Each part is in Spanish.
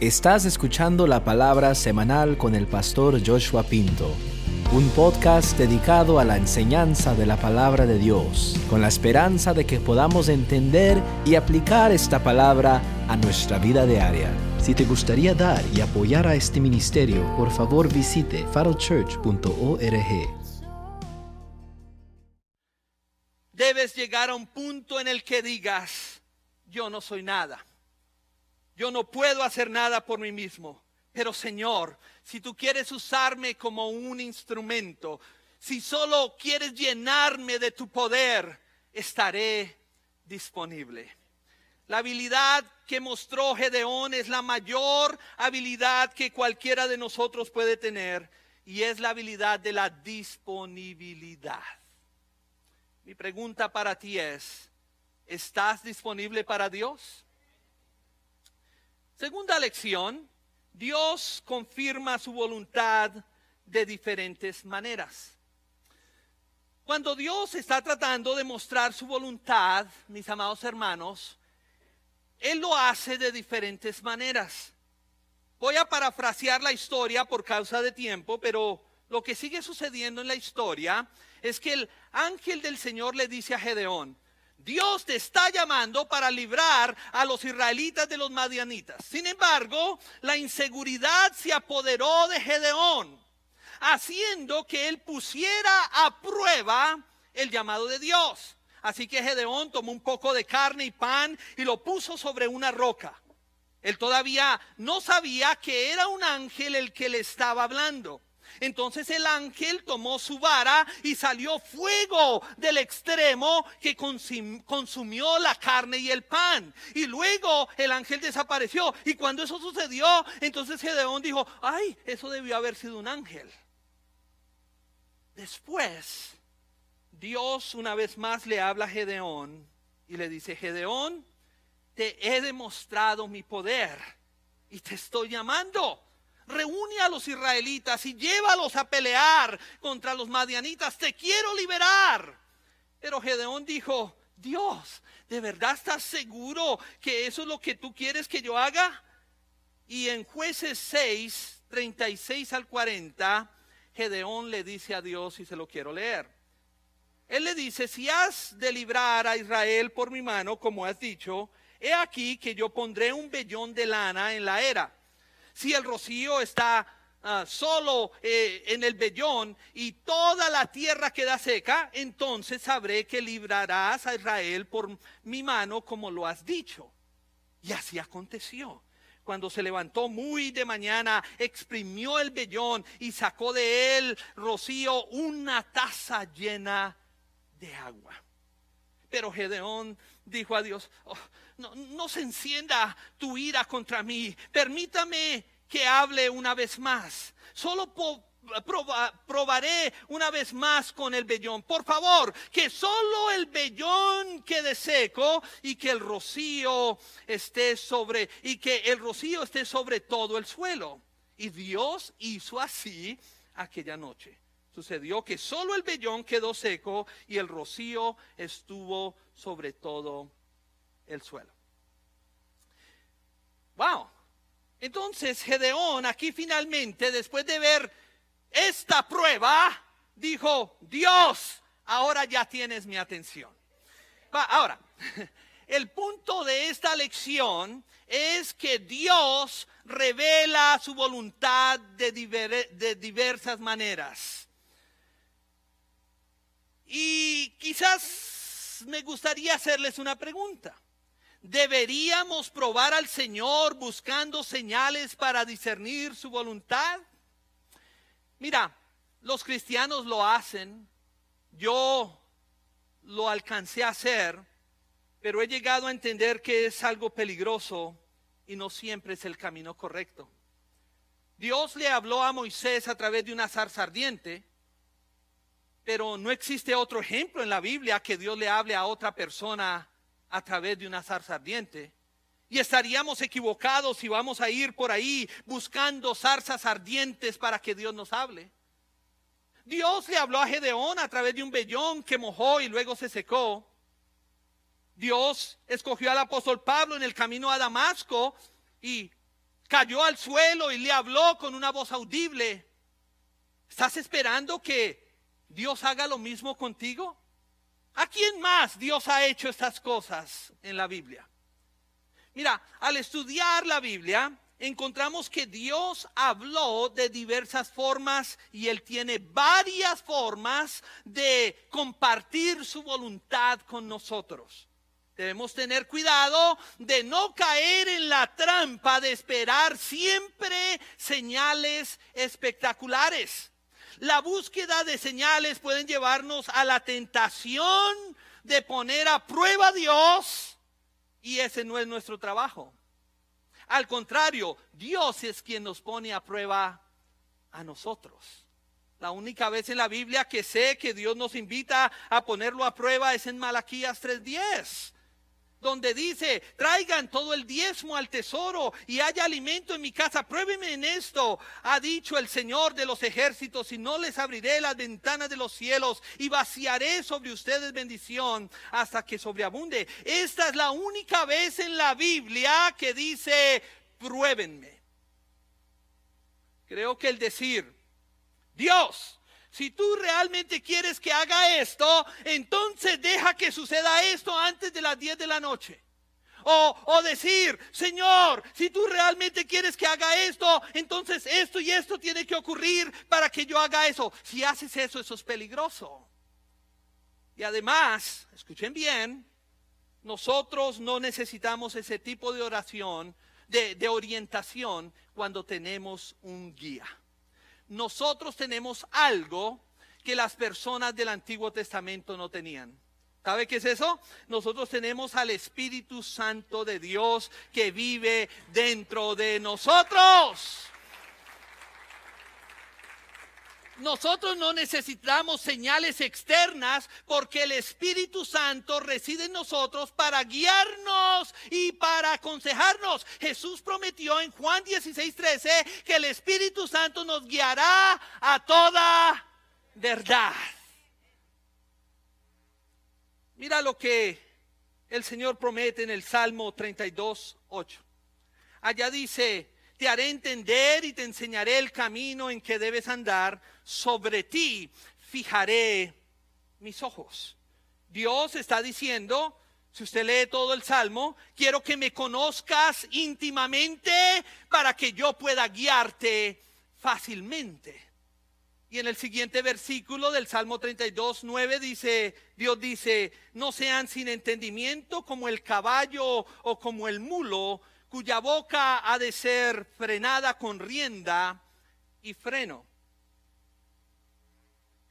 Estás escuchando la palabra semanal con el pastor Joshua Pinto, un podcast dedicado a la enseñanza de la palabra de Dios, con la esperanza de que podamos entender y aplicar esta palabra a nuestra vida diaria. Si te gustaría dar y apoyar a este ministerio, por favor visite farochurch.org. Debes llegar a un punto en el que digas, yo no soy nada. Yo no puedo hacer nada por mí mismo. Pero Señor, si tú quieres usarme como un instrumento, si solo quieres llenarme de tu poder, estaré disponible. La habilidad que mostró Gedeón es la mayor habilidad que cualquiera de nosotros puede tener y es la habilidad de la disponibilidad. Mi pregunta para ti es, ¿estás disponible para Dios? Segunda lección, Dios confirma su voluntad de diferentes maneras. Cuando Dios está tratando de mostrar su voluntad, mis amados hermanos, Él lo hace de diferentes maneras. Voy a parafrasear la historia por causa de tiempo, pero lo que sigue sucediendo en la historia es que el ángel del Señor le dice a Gedeón, Dios te está llamando para librar a los israelitas de los madianitas. Sin embargo, la inseguridad se apoderó de Gedeón, haciendo que él pusiera a prueba el llamado de Dios. Así que Gedeón tomó un poco de carne y pan y lo puso sobre una roca. Él todavía no sabía que era un ángel el que le estaba hablando. Entonces el ángel tomó su vara y salió fuego del extremo que consumió la carne y el pan. Y luego el ángel desapareció. Y cuando eso sucedió, entonces Gedeón dijo, ay, eso debió haber sido un ángel. Después, Dios una vez más le habla a Gedeón y le dice, Gedeón, te he demostrado mi poder y te estoy llamando reúne a los israelitas y llévalos a pelear contra los madianitas. Te quiero liberar. Pero Gedeón dijo, Dios, ¿de verdad estás seguro que eso es lo que tú quieres que yo haga? Y en jueces 6, 36 al 40, Gedeón le dice a Dios, y se lo quiero leer. Él le dice, si has de librar a Israel por mi mano, como has dicho, he aquí que yo pondré un vellón de lana en la era si el rocío está ah, solo eh, en el vellón y toda la tierra queda seca, entonces sabré que librarás a Israel por mi mano como lo has dicho. Y así aconteció. Cuando se levantó muy de mañana, exprimió el vellón y sacó de él, rocío, una taza llena de agua. Pero Gedeón dijo a Dios, oh, no, se encienda tu ira contra mí. Permítame que hable una vez más. Solo probaré una vez más con el vellón. Por favor, que solo el vellón quede seco y que el rocío esté sobre y que el rocío esté sobre todo el suelo. Y Dios hizo así aquella noche. Sucedió que solo el vellón quedó seco y el rocío estuvo sobre todo el suelo. Wow. Entonces Gedeón aquí finalmente, después de ver esta prueba, dijo, Dios, ahora ya tienes mi atención. Ahora, el punto de esta lección es que Dios revela su voluntad de, diversas maneras. Y quizás me gustaría hacerles una pregunta. ¿Deberíamos probar al Señor buscando señales para discernir su voluntad? Mira, los cristianos lo hacen, yo lo alcancé a hacer, pero he llegado a entender que es algo peligroso y no siempre es el camino correcto. Dios le habló a Moisés a través de una zarza ardiente, pero no existe otro ejemplo en la Biblia que Dios le hable a otra persona a través de una zarza ardiente. Y estaríamos equivocados si vamos a ir por ahí buscando zarzas ardientes para que Dios nos hable. Dios le habló a Gedeón a través de un vellón que mojó y luego se secó. Dios escogió al apóstol Pablo en el camino a Damasco y cayó al suelo y le habló con una voz audible. ¿Estás esperando que Dios haga lo mismo contigo? ¿A quién más Dios ha hecho estas cosas en la Biblia? Mira, al estudiar la Biblia, encontramos que Dios habló de diversas formas y Él tiene varias formas de compartir su voluntad con nosotros. Debemos tener cuidado de no caer en la trampa de esperar siempre señales espectaculares. La búsqueda de señales pueden llevarnos a la tentación de poner a prueba a Dios y ese no es nuestro trabajo. Al contrario, Dios es quien nos pone a prueba a nosotros. La única vez en la Biblia que sé que Dios nos invita a ponerlo a prueba es en Malaquías 3:10 donde dice, traigan todo el diezmo al tesoro y haya alimento en mi casa. Pruébeme en esto, ha dicho el Señor de los ejércitos, y no les abriré las ventanas de los cielos y vaciaré sobre ustedes bendición hasta que sobreabunde. Esta es la única vez en la Biblia que dice, pruébenme. Creo que el decir, Dios, si tú realmente quieres que haga esto, entonces deja que suceda esto antes de las 10 de la noche. O, o, decir, Señor, si tú realmente quieres que haga esto, entonces esto y esto tiene que ocurrir para que yo haga eso. Si haces eso, eso es peligroso. Y además, escuchen bien, nosotros no necesitamos ese tipo de oración, de, de orientación, cuando tenemos un guía nosotros tenemos algo que las personas del Antiguo Testamento no tenían. ¿Sabe qué es eso? Nosotros tenemos al Espíritu Santo de Dios que vive dentro de nosotros. Nosotros no necesitamos señales externas porque el Espíritu Santo reside en nosotros para guiarnos y para aconsejarnos. Jesús prometió en Juan 16, 13 que el Espíritu Santo nos guiará a toda verdad. Mira lo que el Señor promete en el Salmo 32, 8. Allá dice, te haré entender y te enseñaré el camino en que debes andar. Sobre ti fijaré mis ojos. Dios está diciendo, si usted lee todo el Salmo, quiero que me conozcas íntimamente para que yo pueda guiarte fácilmente. Y en el siguiente versículo del Salmo 32, 9 dice, Dios dice, no sean sin entendimiento como el caballo o como el mulo, cuya boca ha de ser frenada con rienda y freno.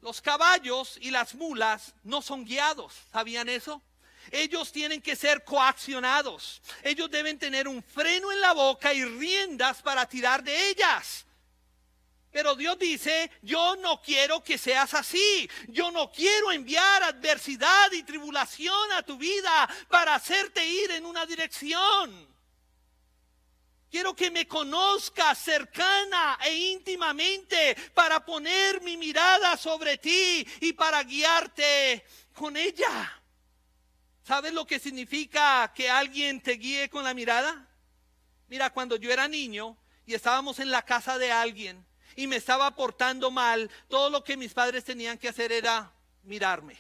Los caballos y las mulas no son guiados, ¿sabían eso? Ellos tienen que ser coaccionados. Ellos deben tener un freno en la boca y riendas para tirar de ellas. Pero Dios dice, yo no quiero que seas así. Yo no quiero enviar adversidad y tribulación a tu vida para hacerte ir en una dirección. Quiero que me conozcas cercana e íntimamente para poner mi mirada sobre ti y para guiarte con ella. ¿Sabes lo que significa que alguien te guíe con la mirada? Mira, cuando yo era niño y estábamos en la casa de alguien y me estaba portando mal, todo lo que mis padres tenían que hacer era mirarme.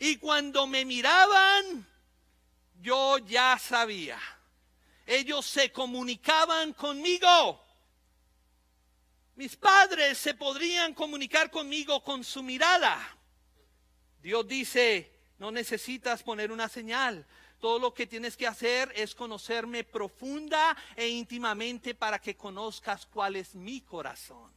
Y cuando me miraban, yo ya sabía ellos se comunicaban conmigo. Mis padres se podrían comunicar conmigo con su mirada. Dios dice, no necesitas poner una señal. Todo lo que tienes que hacer es conocerme profunda e íntimamente para que conozcas cuál es mi corazón.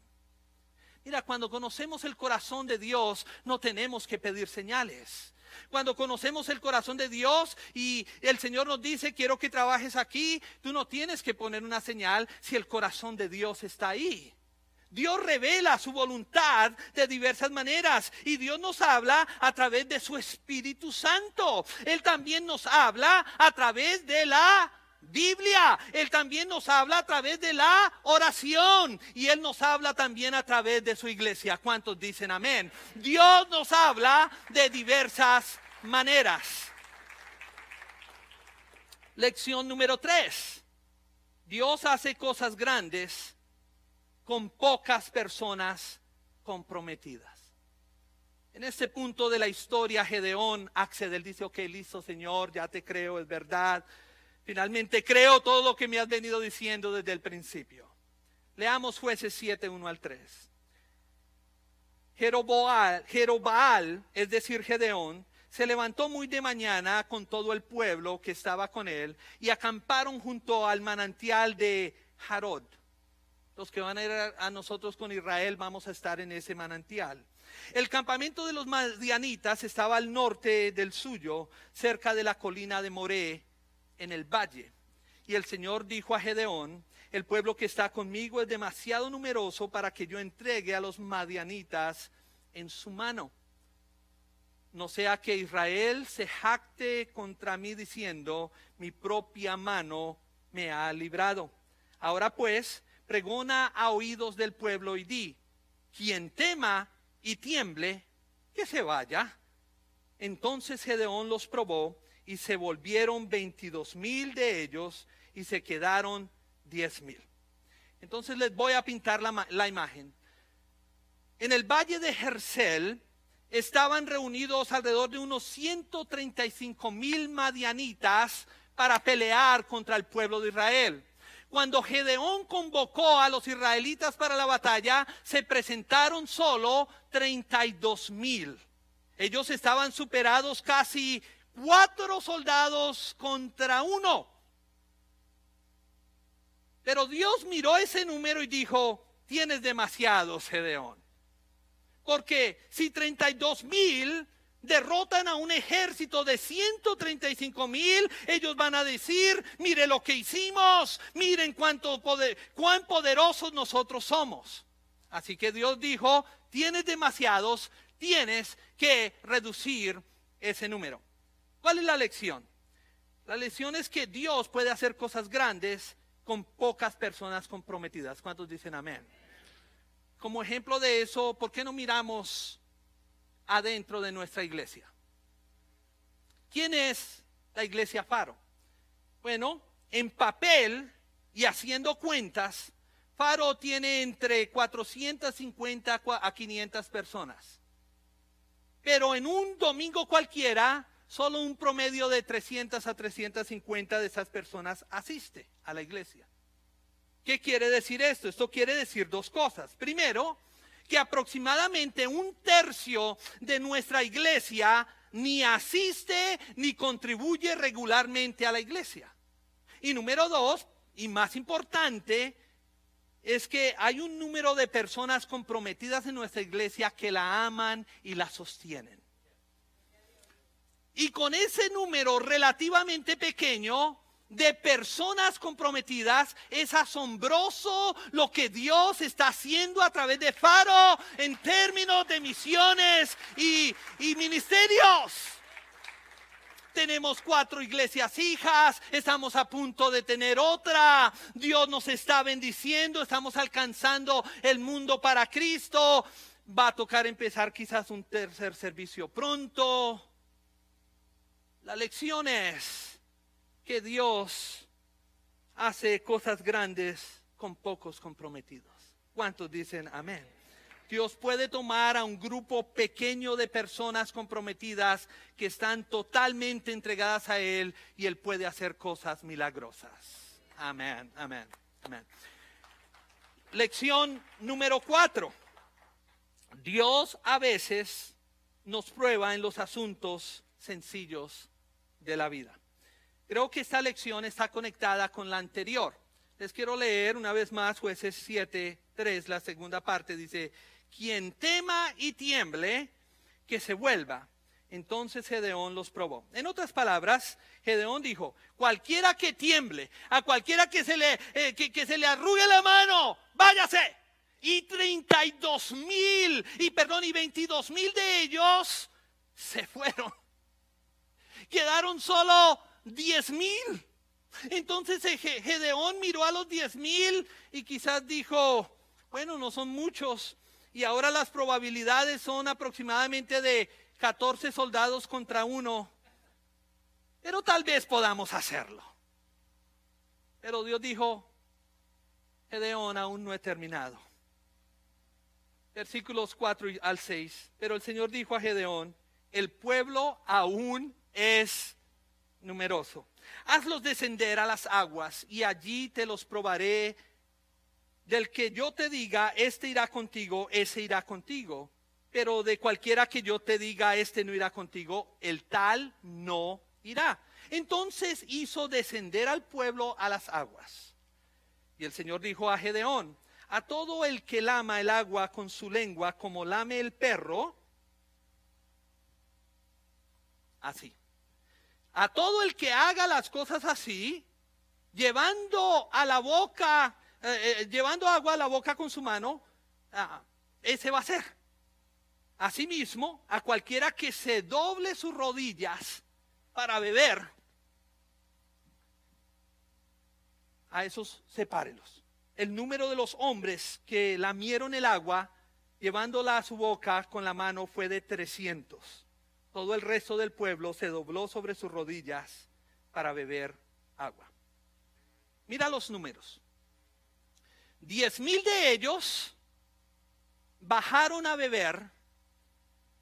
Mira, cuando conocemos el corazón de Dios, no tenemos que pedir señales. Cuando conocemos el corazón de Dios y el Señor nos dice, quiero que trabajes aquí, tú no tienes que poner una señal si el corazón de Dios está ahí. Dios revela su voluntad de diversas maneras y Dios nos habla a través de su Espíritu Santo. Él también nos habla a través de la Biblia. Él también nos habla a través de la oración y Él nos habla también a través de su iglesia. ¿Cuántos dicen amén? Dios nos habla de diversas maneras. Lección número tres. Dios hace cosas grandes con pocas personas comprometidas. En este punto de la historia, Gedeón accede, él dice, ok, listo Señor, ya te creo, es verdad. Finalmente creo todo lo que me has venido diciendo desde el principio. Leamos jueces 7, 1 al 3. Jeroboal, Jerobaal, es decir, Gedeón, se levantó muy de mañana con todo el pueblo que estaba con él y acamparon junto al manantial de Jarod. Los que van a ir a nosotros con Israel vamos a estar en ese manantial. El campamento de los madianitas estaba al norte del suyo, cerca de la colina de Moré, en el valle. Y el Señor dijo a Gedeón, el pueblo que está conmigo es demasiado numeroso para que yo entregue a los madianitas en su mano no sea que Israel se jacte contra mí diciendo, mi propia mano me ha librado. Ahora pues, pregona a oídos del pueblo y di, quien tema y tiemble, que se vaya. Entonces Gedeón los probó y se volvieron veintidós mil de ellos y se quedaron diez mil. Entonces les voy a pintar la, la imagen. En el valle de Jersel, estaban reunidos alrededor de unos 135 mil madianitas para pelear contra el pueblo de Israel. Cuando Gedeón convocó a los israelitas para la batalla, se presentaron solo 32 mil. Ellos estaban superados casi cuatro soldados contra uno. Pero Dios miró ese número y dijo, tienes demasiados, Gedeón. Porque si 32 mil derrotan a un ejército de 135 mil, ellos van a decir, mire lo que hicimos, miren cuánto poder, cuán poderosos nosotros somos. Así que Dios dijo, tienes demasiados, tienes que reducir ese número. ¿Cuál es la lección? La lección es que Dios puede hacer cosas grandes con pocas personas comprometidas. ¿Cuántos dicen amén? como ejemplo de eso, ¿por qué no miramos adentro de nuestra iglesia? ¿Quién es la iglesia Faro? Bueno, en papel y haciendo cuentas, Faro tiene entre 450 a 500 personas. Pero en un domingo cualquiera, solo un promedio de 300 a 350 de esas personas asiste a la iglesia. ¿Qué quiere decir esto? Esto quiere decir dos cosas. Primero, que aproximadamente un tercio de nuestra iglesia ni asiste ni contribuye regularmente a la iglesia. Y número dos, y más importante, es que hay un número de personas comprometidas en nuestra iglesia que la aman y la sostienen. Y con ese número relativamente pequeño, de personas comprometidas, es asombroso lo que Dios está haciendo a través de Faro en términos de misiones y, ministerios. Tenemos cuatro iglesias hijas, estamos a punto de tener otra. Dios nos está bendiciendo, estamos alcanzando el mundo para Cristo. Va a tocar empezar quizás un tercer servicio pronto. La lección es, que Dios hace cosas grandes con pocos comprometidos. ¿Cuántos dicen amén? Dios puede tomar a un grupo pequeño de personas comprometidas que están totalmente entregadas a Él y Él puede hacer cosas milagrosas. Amén, amén, amén. Lección número cuatro. Dios a veces nos prueba en los asuntos sencillos de la vida. Creo que esta lección está conectada con la anterior. Les quiero leer una vez más jueces 7, 3, la segunda parte. Dice, quien tema y tiemble, que se vuelva. Entonces Gedeón los probó. En otras palabras, Gedeón dijo, cualquiera que tiemble, a cualquiera que se le, eh, que, se le arrugue la mano, váyase. Y 32 mil, y perdón, y 22 mil de ellos se fueron. Quedaron solo diez mil. Entonces Gedeón miró a los diez mil y quizás dijo, bueno, no son muchos. Y ahora las probabilidades son aproximadamente de 14 soldados contra uno. Pero tal vez podamos hacerlo. Pero Dios dijo, Gedeón aún no he terminado. Versículos 4 al 6. Pero el Señor dijo a Gedeón, el pueblo aún es numeroso. Hazlos descender a las aguas y allí te los probaré. Del que yo te diga, este irá contigo, ese irá contigo. Pero de cualquiera que yo te diga, este no irá contigo, el tal no irá. Entonces hizo descender al pueblo a las aguas. Y el Señor dijo a Gedeón, a todo el que lama el agua con su lengua como lame el perro, así. A todo el que haga las cosas así, llevando a la boca, eh, eh, llevando agua a la boca con su mano, ah, ese va a ser. Asimismo, a cualquiera que se doble sus rodillas para beber, a esos sepárelos. El número de los hombres que lamieron el agua, llevándola a su boca con la mano, fue de 300 todo el resto del pueblo se dobló sobre sus rodillas para beber agua. Mira los números. Diez mil de ellos bajaron a beber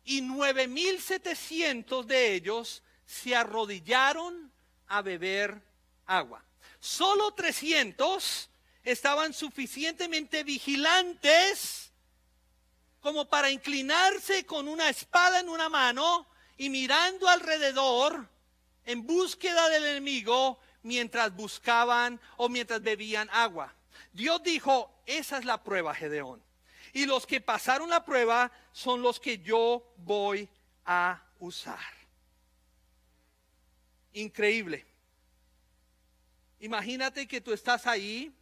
y nueve mil setecientos de ellos se arrodillaron a beber agua. Solo trescientos estaban suficientemente vigilantes como para inclinarse con una espada en una mano y mirando alrededor en búsqueda del enemigo mientras buscaban o mientras bebían agua. Dios dijo, esa es la prueba, Gedeón. Y los que pasaron la prueba son los que yo voy a usar. Increíble. Imagínate que tú estás ahí,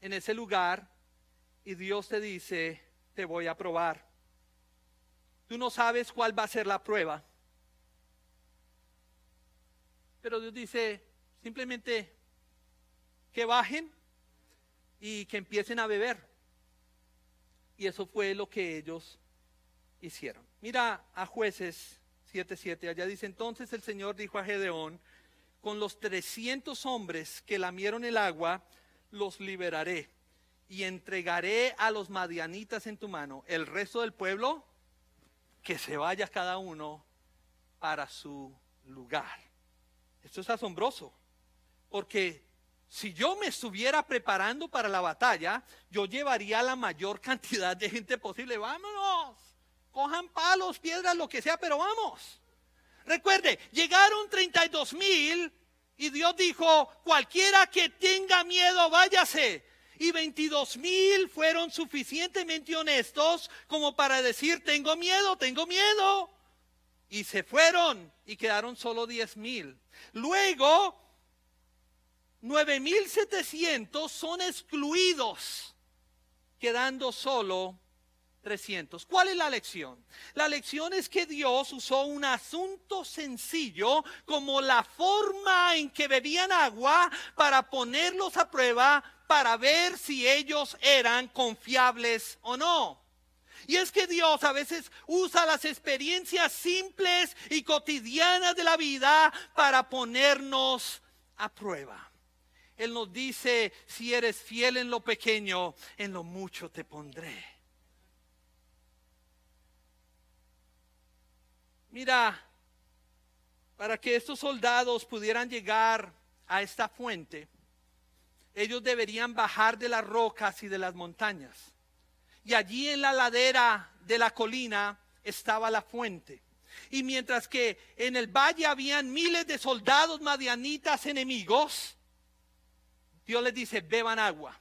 en ese lugar, y Dios te dice, te voy a probar. Tú no sabes cuál va a ser la prueba. Pero Dios dice simplemente que bajen y que empiecen a beber. Y eso fue lo que ellos hicieron. Mira a jueces 7:7, allá dice entonces el Señor dijo a Gedeón, con los 300 hombres que lamieron el agua, los liberaré y entregaré a los madianitas en tu mano. El resto del pueblo que se vaya cada uno para su lugar. Esto es asombroso, porque si yo me estuviera preparando para la batalla, yo llevaría la mayor cantidad de gente posible. Vámonos, cojan palos, piedras, lo que sea, pero vamos. Recuerde, llegaron 32 mil y Dios dijo, cualquiera que tenga miedo, váyase y 22 mil fueron suficientemente honestos como para decir, tengo miedo, tengo miedo. Y se fueron y quedaron solo 10 mil. Luego, 9.700 son excluidos, quedando solo 300. ¿Cuál es la lección? La lección es que Dios usó un asunto sencillo como la forma en que bebían agua para ponerlos a prueba para ver si ellos eran confiables o no. Y es que Dios a veces usa las experiencias simples y cotidianas de la vida para ponernos a prueba. Él nos dice, si eres fiel en lo pequeño, en lo mucho te pondré. Mira, para que estos soldados pudieran llegar a esta fuente, ellos deberían bajar de las rocas y de las montañas. Y allí en la ladera de la colina estaba la fuente. Y mientras que en el valle habían miles de soldados madianitas enemigos, Dios les dice, beban agua.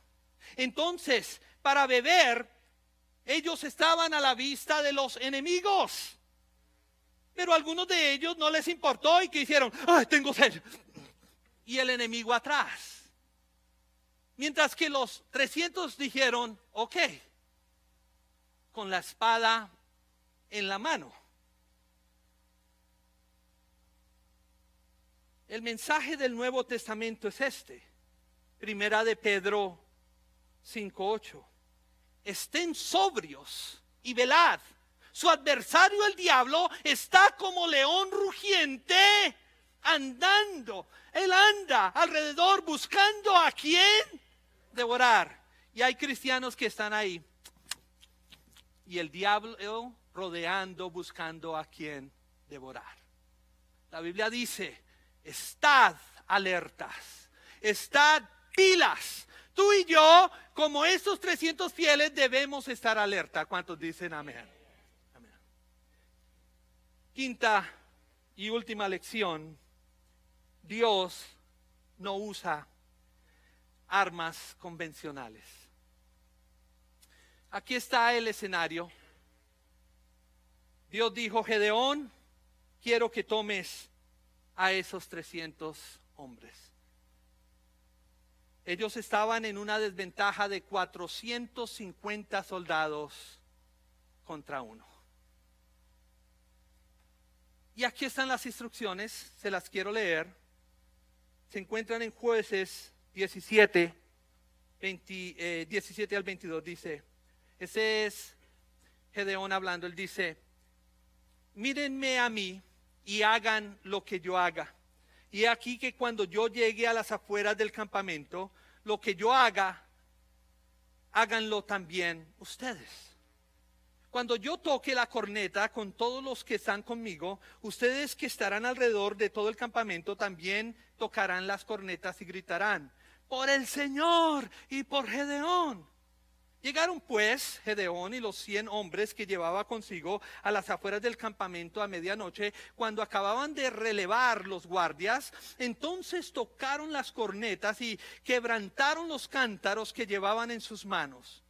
Entonces, para beber, ellos estaban a la vista de los enemigos. Pero algunos de ellos no les importó y que hicieron, ay, tengo sed. Y el enemigo atrás. Mientras que los 300 dijeron, ok, con la espada en la mano. El mensaje del Nuevo Testamento es este. Primera de Pedro 5.8. Estén sobrios y velad. Su adversario el diablo está como león rugiente andando. Él anda alrededor buscando a quién devorar. Y hay cristianos que están ahí. Y el diablo rodeando, buscando a quien devorar. La Biblia dice, estad alertas, estad pilas. Tú y yo, como estos 300 fieles, debemos estar alerta. ¿Cuántos dicen amén? Quinta y última lección. Dios no usa armas convencionales. Aquí está el escenario. Dios dijo, Gedeón, quiero que tomes a esos 300 hombres. Ellos estaban en una desventaja de 450 soldados contra uno. Y aquí están las instrucciones, se las quiero leer. Se encuentran en jueces 17, 17 eh, al 22. Dice, ese es Gedeón hablando, él dice, mírenme a mí y hagan lo que yo haga. Y aquí que cuando yo llegue a las afueras del campamento, lo que yo haga, háganlo también ustedes. Cuando yo toque la corneta con todos los que están conmigo, ustedes que estarán alrededor de todo el campamento también tocarán las cornetas y gritarán, por el Señor y por Gedeón. Llegaron pues Gedeón y los cien hombres que llevaba consigo a las afueras del campamento a medianoche, cuando acababan de relevar los guardias, entonces tocaron las cornetas y quebrantaron los cántaros que llevaban en sus manos.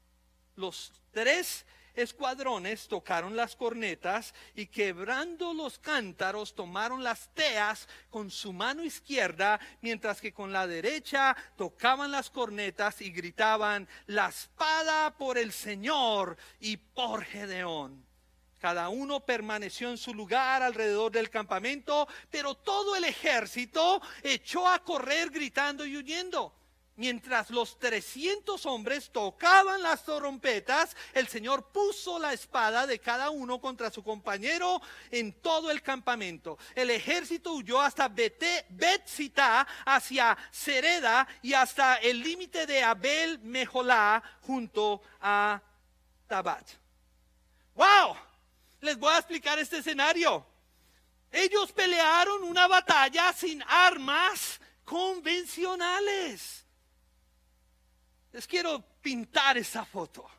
Los tres escuadrones tocaron las cornetas y quebrando los cántaros tomaron las teas con su mano izquierda, mientras que con la derecha tocaban las cornetas y gritaban, la espada por el Señor y por Gedeón. Cada uno permaneció en su lugar alrededor del campamento, pero todo el ejército echó a correr gritando y huyendo. Mientras los 300 hombres tocaban las trompetas, el Señor puso la espada de cada uno contra su compañero en todo el campamento. El ejército huyó hasta Betzita, hacia Sereda y hasta el límite de Abel Mejolá junto a Tabat. ¡Wow! Les voy a explicar este escenario. Ellos pelearon una batalla sin armas convencionales. Les quiero pintar esa foto.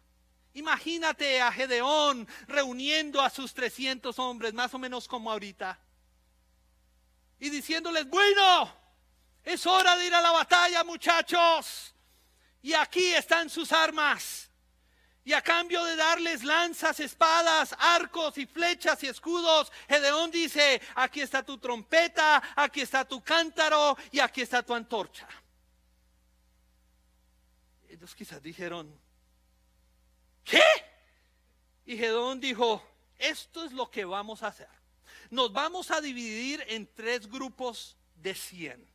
Imagínate a Gedeón reuniendo a sus 300 hombres, más o menos como ahorita, y diciéndoles, bueno, es hora de ir a la batalla, muchachos. Y aquí están sus armas. Y a cambio de darles lanzas, espadas, arcos y flechas y escudos, Gedeón dice, aquí está tu trompeta, aquí está tu cántaro y aquí está tu antorcha ellos quizás dijeron, ¿qué? Y Gedón dijo, esto es lo que vamos a hacer. Nos vamos a dividir en tres grupos de 100.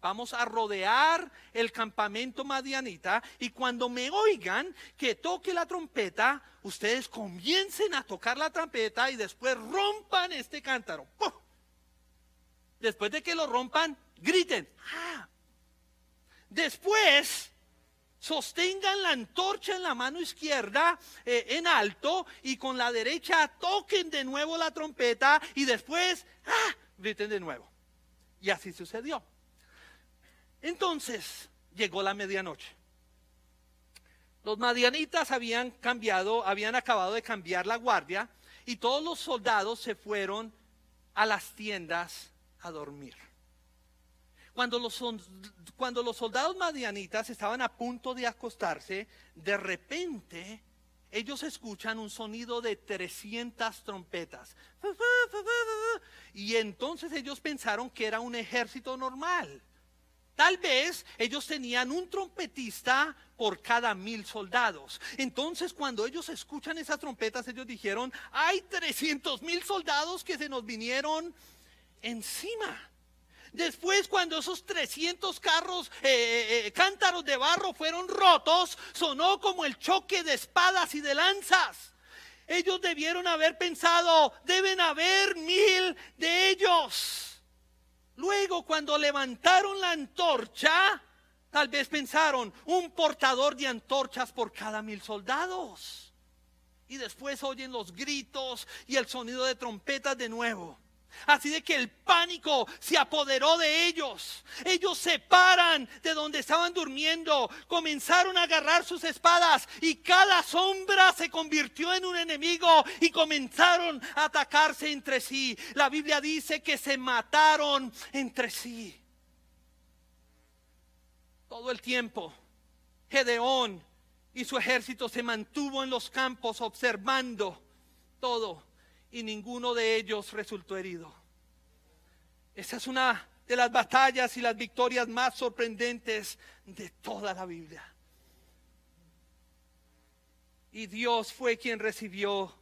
Vamos a rodear el campamento madianita y cuando me oigan que toque la trompeta, ustedes comiencen a tocar la trompeta y después rompan este cántaro. Después de que lo rompan, griten. ¡Ah! Después sostengan la antorcha en la mano izquierda eh, en alto y con la derecha toquen de nuevo la trompeta y después ¡ah! griten de nuevo. Y así sucedió. Entonces llegó la medianoche. Los madianitas habían cambiado, habían acabado de cambiar la guardia y todos los soldados se fueron a las tiendas a dormir. Cuando los, cuando los soldados madianitas estaban a punto de acostarse, de repente ellos escuchan un sonido de 300 trompetas. Y entonces ellos pensaron que era un ejército normal. Tal vez ellos tenían un trompetista por cada mil soldados. Entonces cuando ellos escuchan esas trompetas, ellos dijeron, hay 300 mil soldados que se nos vinieron encima. Después, cuando esos 300 carros, eh, eh, eh, cántaros de barro fueron rotos, sonó como el choque de espadas y de lanzas. Ellos debieron haber pensado, deben haber mil de ellos. Luego, cuando levantaron la antorcha, Tal vez pensaron un portador de antorchas por cada mil soldados. Y después oyen los gritos y el sonido de trompetas de nuevo. Así de que el pánico se apoderó de ellos. Ellos se paran de donde estaban durmiendo, comenzaron a agarrar sus espadas y cada sombra se convirtió en un enemigo y comenzaron a atacarse entre sí. La Biblia dice que se mataron entre sí. Todo el tiempo, Gedeón y su ejército se mantuvo en los campos observando todo y ninguno de ellos resultó herido. Esa es una de las batallas y las victorias más sorprendentes de toda la Biblia. Y Dios fue quien recibió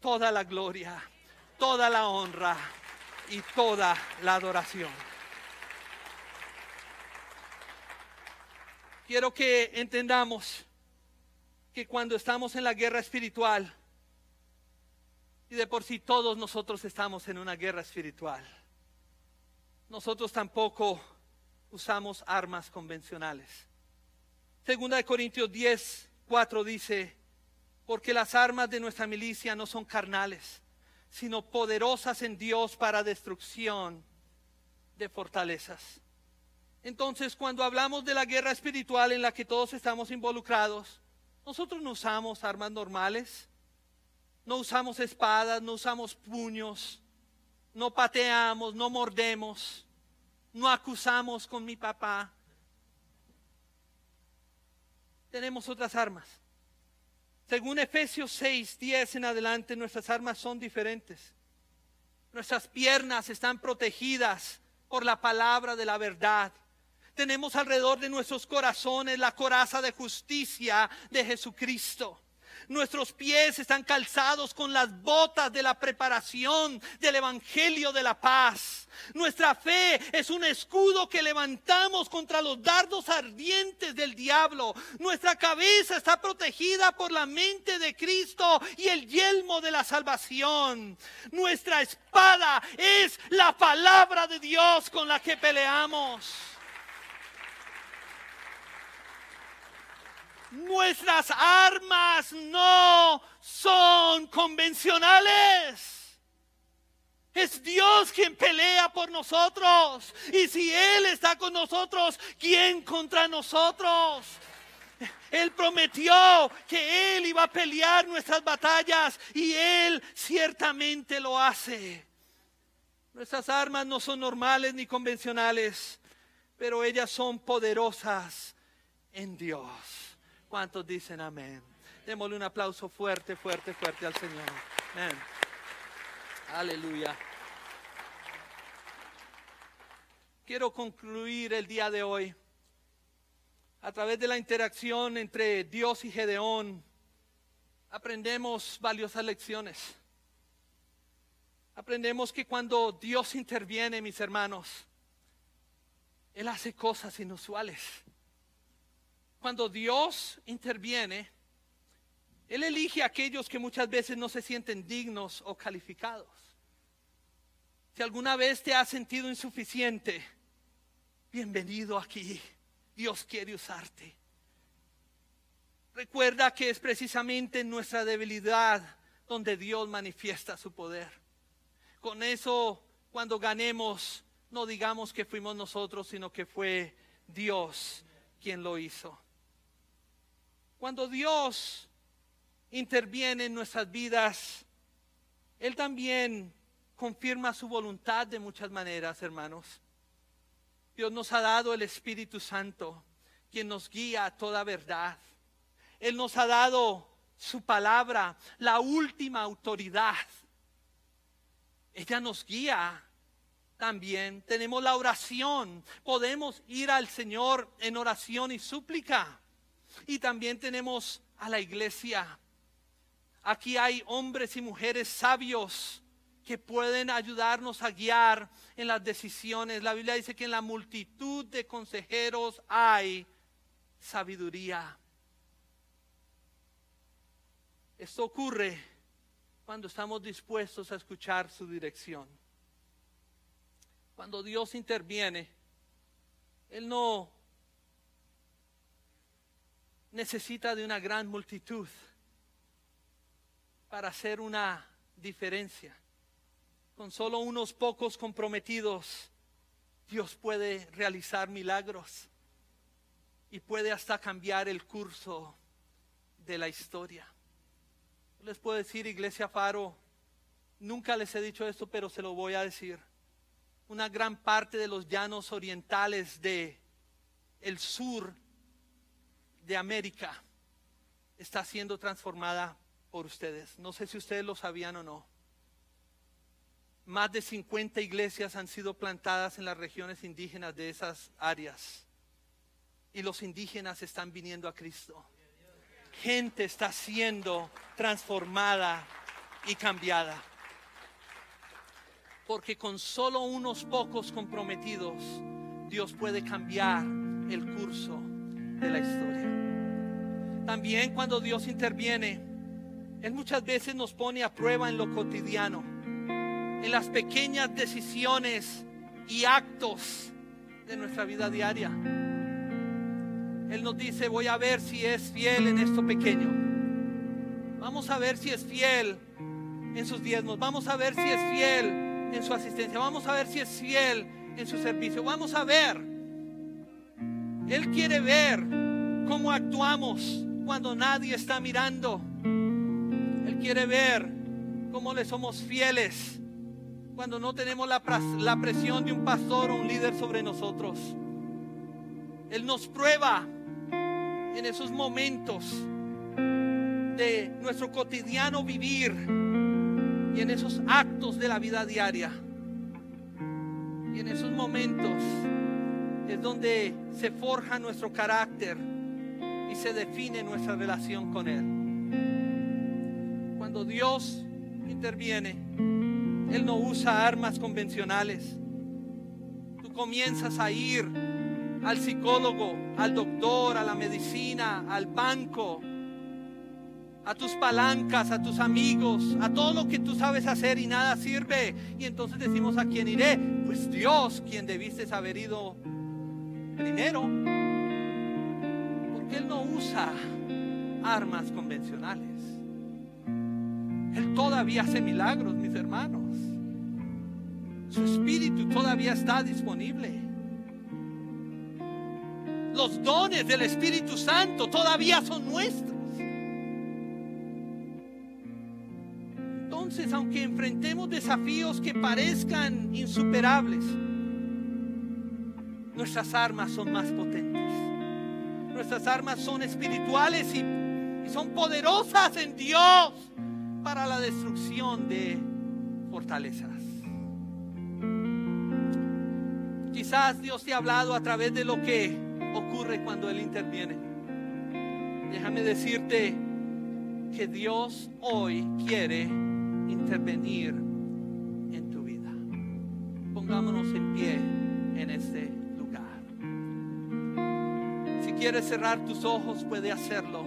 toda la gloria, toda la honra y toda la adoración. Quiero que entendamos que cuando estamos en la guerra espiritual, y de por sí todos nosotros estamos en una guerra espiritual, nosotros tampoco usamos armas convencionales. Segunda de Corintios 10, 4 dice, porque las armas de nuestra milicia no son carnales, sino poderosas en Dios para destrucción de fortalezas. Entonces, cuando hablamos de la guerra espiritual en la que todos estamos involucrados, nosotros no usamos armas normales, no usamos espadas, no usamos puños, no pateamos, no mordemos, no acusamos con mi papá. Tenemos otras armas. Según Efesios 6, 10 en adelante, nuestras armas son diferentes. Nuestras piernas están protegidas por la palabra de la verdad. Tenemos alrededor de nuestros corazones la coraza de justicia de Jesucristo. Nuestros pies están calzados con las botas de la preparación del Evangelio de la paz. Nuestra fe es un escudo que levantamos contra los dardos ardientes del diablo. Nuestra cabeza está protegida por la mente de Cristo y el yelmo de la salvación. Nuestra espada es la palabra de Dios con la que peleamos. Nuestras armas no son convencionales. Es Dios quien pelea por nosotros. Y si Él está con nosotros, ¿quién contra nosotros? Él prometió que Él iba a pelear nuestras batallas y Él ciertamente lo hace. Nuestras armas no son normales ni convencionales, pero ellas son poderosas en Dios. ¿Cuántos dicen amén? Démosle un aplauso fuerte, fuerte, fuerte al Señor. Amén. Aleluya. Quiero concluir el día de hoy a través de la interacción entre Dios y Gedeón. Aprendemos valiosas lecciones. Aprendemos que cuando Dios interviene, mis hermanos, Él hace cosas inusuales. Cuando Dios interviene, Él elige a aquellos que muchas veces no se sienten dignos o calificados. Si alguna vez te has sentido insuficiente, bienvenido aquí. Dios quiere usarte. Recuerda que es precisamente en nuestra debilidad donde Dios manifiesta su poder. Con eso, cuando ganemos, no digamos que fuimos nosotros, sino que fue Dios quien lo hizo. Cuando Dios interviene en nuestras vidas, Él también confirma su voluntad de muchas maneras, hermanos. Dios nos ha dado el Espíritu Santo, quien nos guía a toda verdad. Él nos ha dado su palabra, la última autoridad. Ella nos guía también. Tenemos la oración. Podemos ir al Señor en oración y súplica. Y también tenemos a la iglesia. Aquí hay hombres y mujeres sabios que pueden ayudarnos a guiar en las decisiones. La Biblia dice que en la multitud de consejeros hay sabiduría. Esto ocurre cuando estamos dispuestos a escuchar su dirección. Cuando Dios interviene, Él no necesita de una gran multitud para hacer una diferencia. Con solo unos pocos comprometidos, Dios puede realizar milagros y puede hasta cambiar el curso de la historia. Les puedo decir, Iglesia Faro, nunca les he dicho esto, pero se lo voy a decir. Una gran parte de los llanos orientales de el sur de América está siendo transformada por ustedes. No sé si ustedes lo sabían o no. Más de 50 iglesias han sido plantadas en las regiones indígenas de esas áreas. Y los indígenas están viniendo a Cristo. Gente está siendo transformada y cambiada. Porque con solo unos pocos comprometidos, Dios puede cambiar el curso de la historia. También cuando Dios interviene, Él muchas veces nos pone a prueba en lo cotidiano, en las pequeñas decisiones y actos de nuestra vida diaria. Él nos dice, voy a ver si es fiel en esto pequeño. Vamos a ver si es fiel en sus diezmos. Vamos a ver si es fiel en su asistencia. Vamos a ver si es fiel en su servicio. Vamos a ver. Él quiere ver cómo actuamos cuando nadie está mirando. Él quiere ver cómo le somos fieles cuando no tenemos la, presión de un pastor o un líder sobre nosotros. Él nos prueba en esos momentos de nuestro cotidiano vivir y en esos actos de la vida diaria. Y en esos momentos es donde se forja nuestro carácter y se define nuestra relación con Él. Cuando Dios interviene, Él no usa armas convencionales. Tú comienzas a ir al psicólogo, al doctor, a la medicina, al banco, a tus palancas, a tus amigos, a todo lo que tú sabes hacer y nada sirve. Y entonces decimos a quién iré. Pues Dios, quien debiste haber ido primero, porque Él no usa armas convencionales. Él todavía hace milagros, mis hermanos. Su espíritu todavía está disponible. Los dones del Espíritu Santo todavía son nuestros. Entonces, aunque enfrentemos desafíos que parezcan insuperables, nuestras armas son más potentes. Nuestras armas son espirituales y, son poderosas en Dios para la destrucción de fortalezas. Quizás Dios te ha hablado a través de lo que ocurre cuando Él interviene. Déjame decirte que Dios hoy quiere intervenir en tu vida. Pongámonos en pie en este quieres cerrar tus ojos, puede hacerlo.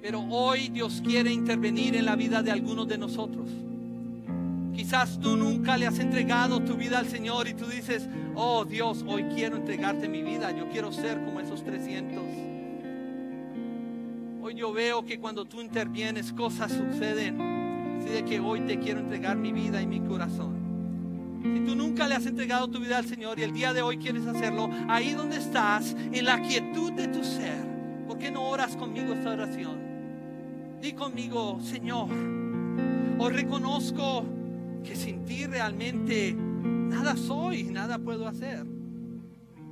Pero hoy Dios quiere intervenir en la vida de algunos de nosotros. Quizás tú nunca le has entregado tu vida al Señor y tú dices, oh Dios, hoy quiero entregarte mi vida, yo quiero ser como esos 300. Hoy yo veo que cuando tú intervienes cosas suceden. Así de que hoy te quiero entregar mi vida y mi corazón. Si tú nunca le has entregado tu vida al Señor y el día de hoy quieres hacerlo, ahí donde estás, en la quietud de tu ser, ¿por qué no oras conmigo esta oración? Di conmigo, Señor, hoy reconozco que sin ti realmente nada soy, nada puedo hacer.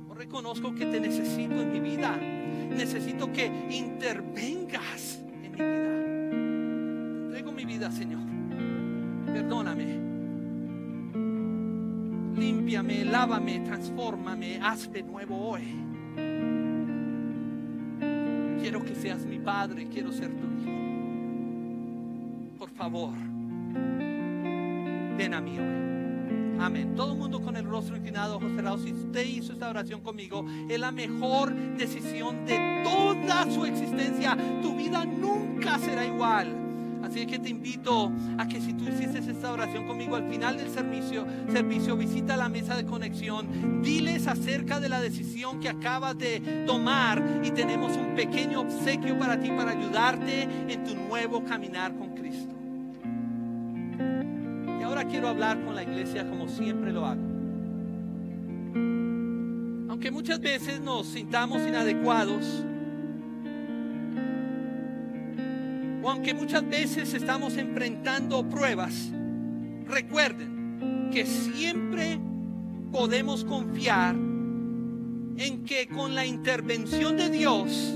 Hoy reconozco que te necesito en mi vida. Necesito que intervengas en mi vida. Te entrego mi vida, Señor. Perdóname límpiame, lávame, transfórmame, hazme nuevo hoy. Quiero que seas mi padre, quiero ser tu hijo. Por favor, ven a mí hoy. Amén. Todo el mundo con el rostro inclinado, ojos cerrados. Si usted hizo esta oración conmigo, es la mejor decisión de toda su existencia. Tu vida nunca será igual Así que te invito a que si tú hiciste esta oración conmigo al final del servicio, servicio visita la mesa de conexión, diles acerca de la decisión que acabas de tomar y tenemos un pequeño obsequio para ti para ayudarte en tu nuevo caminar con Cristo. Y ahora quiero hablar con la iglesia como siempre lo hago. Aunque muchas veces nos sintamos inadecuados, o aunque muchas veces estamos enfrentando pruebas, recuerden que siempre podemos confiar en que con la intervención de Dios,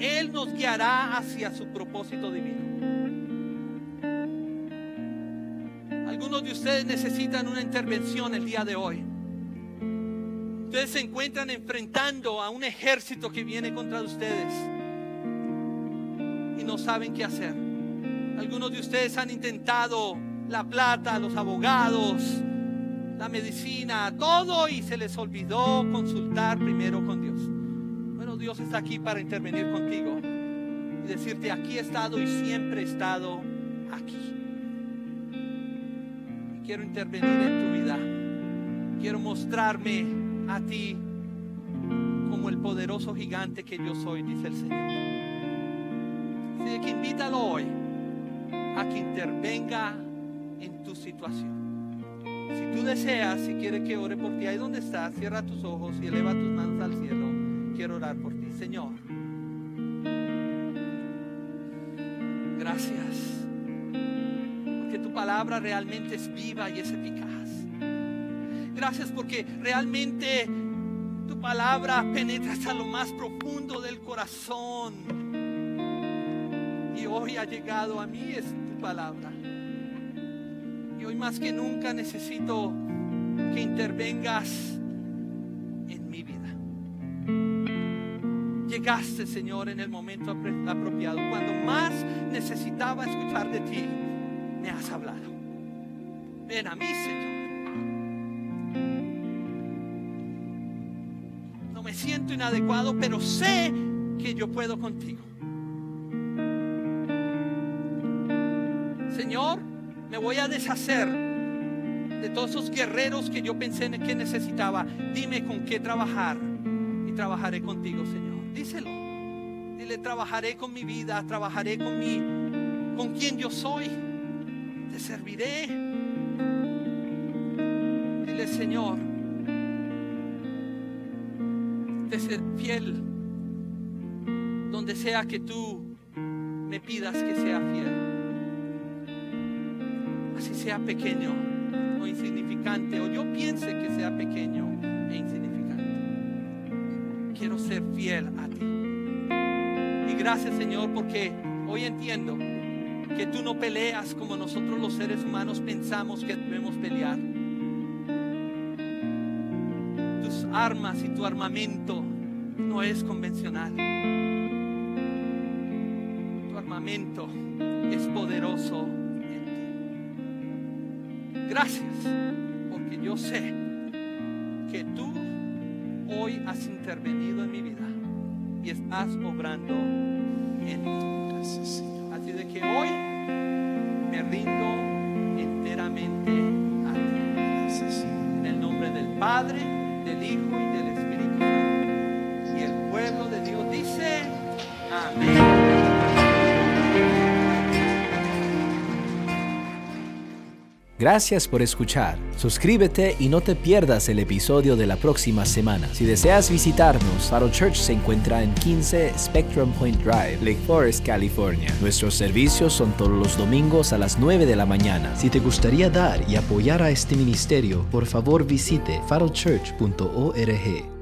Él nos guiará hacia su propósito divino. Algunos de ustedes necesitan una intervención el día de hoy. Ustedes se encuentran enfrentando a un ejército que viene contra ustedes no saben qué hacer. Algunos de ustedes han intentado la plata, los abogados, la medicina, todo y se les olvidó consultar primero con Dios. Bueno, Dios está aquí para intervenir contigo y decirte, aquí he estado y siempre he estado aquí. Quiero intervenir en tu vida. Quiero mostrarme a ti como el poderoso gigante que yo soy, dice el Señor. Que invítalo hoy a que intervenga en tu situación. Si tú deseas, si quieres que ore por ti, ahí donde estás, cierra tus ojos y eleva tus manos al cielo. Quiero orar por ti, Señor. Gracias. Porque tu palabra realmente es viva y es eficaz. Gracias porque realmente tu palabra penetra hasta lo más profundo del corazón hoy ha llegado a mí es tu palabra. Y hoy más que nunca necesito que intervengas en mi vida. Llegaste, Señor, en el momento apropiado. Cuando más necesitaba escuchar de ti, me has hablado. Ven a mí, Señor. No me siento inadecuado, pero sé que yo puedo contigo. Señor, me voy a deshacer de todos esos guerreros que yo pensé que necesitaba. Dime con qué trabajar y trabajaré contigo, Señor. Díselo. Dile, trabajaré con mi vida, trabajaré con mi, con quien yo soy. Te serviré. Dile, Señor, te ser fiel donde sea que tú me pidas que sea fiel sea pequeño o insignificante, o yo piense que sea pequeño e insignificante. Quiero ser fiel a ti. Y gracias Señor porque hoy entiendo que tú no peleas como nosotros los seres humanos pensamos que debemos pelear. Tus armas y tu armamento no es convencional. Tu armamento es poderoso Gracias, porque yo sé que tú hoy has intervenido en mi vida y estás obrando en mí. Gracias, Así de que hoy me rindo enteramente a ti. Gracias, En el nombre del Padre, Gracias por escuchar. Suscríbete y no te pierdas el episodio de la próxima semana. Si deseas visitarnos, Faro Church se encuentra en 15 Spectrum Point Drive, Lake Forest, California. Nuestros servicios son todos los domingos a las 9 de la mañana. Si te gustaría dar y apoyar a este ministerio, por favor visite farochurch.org.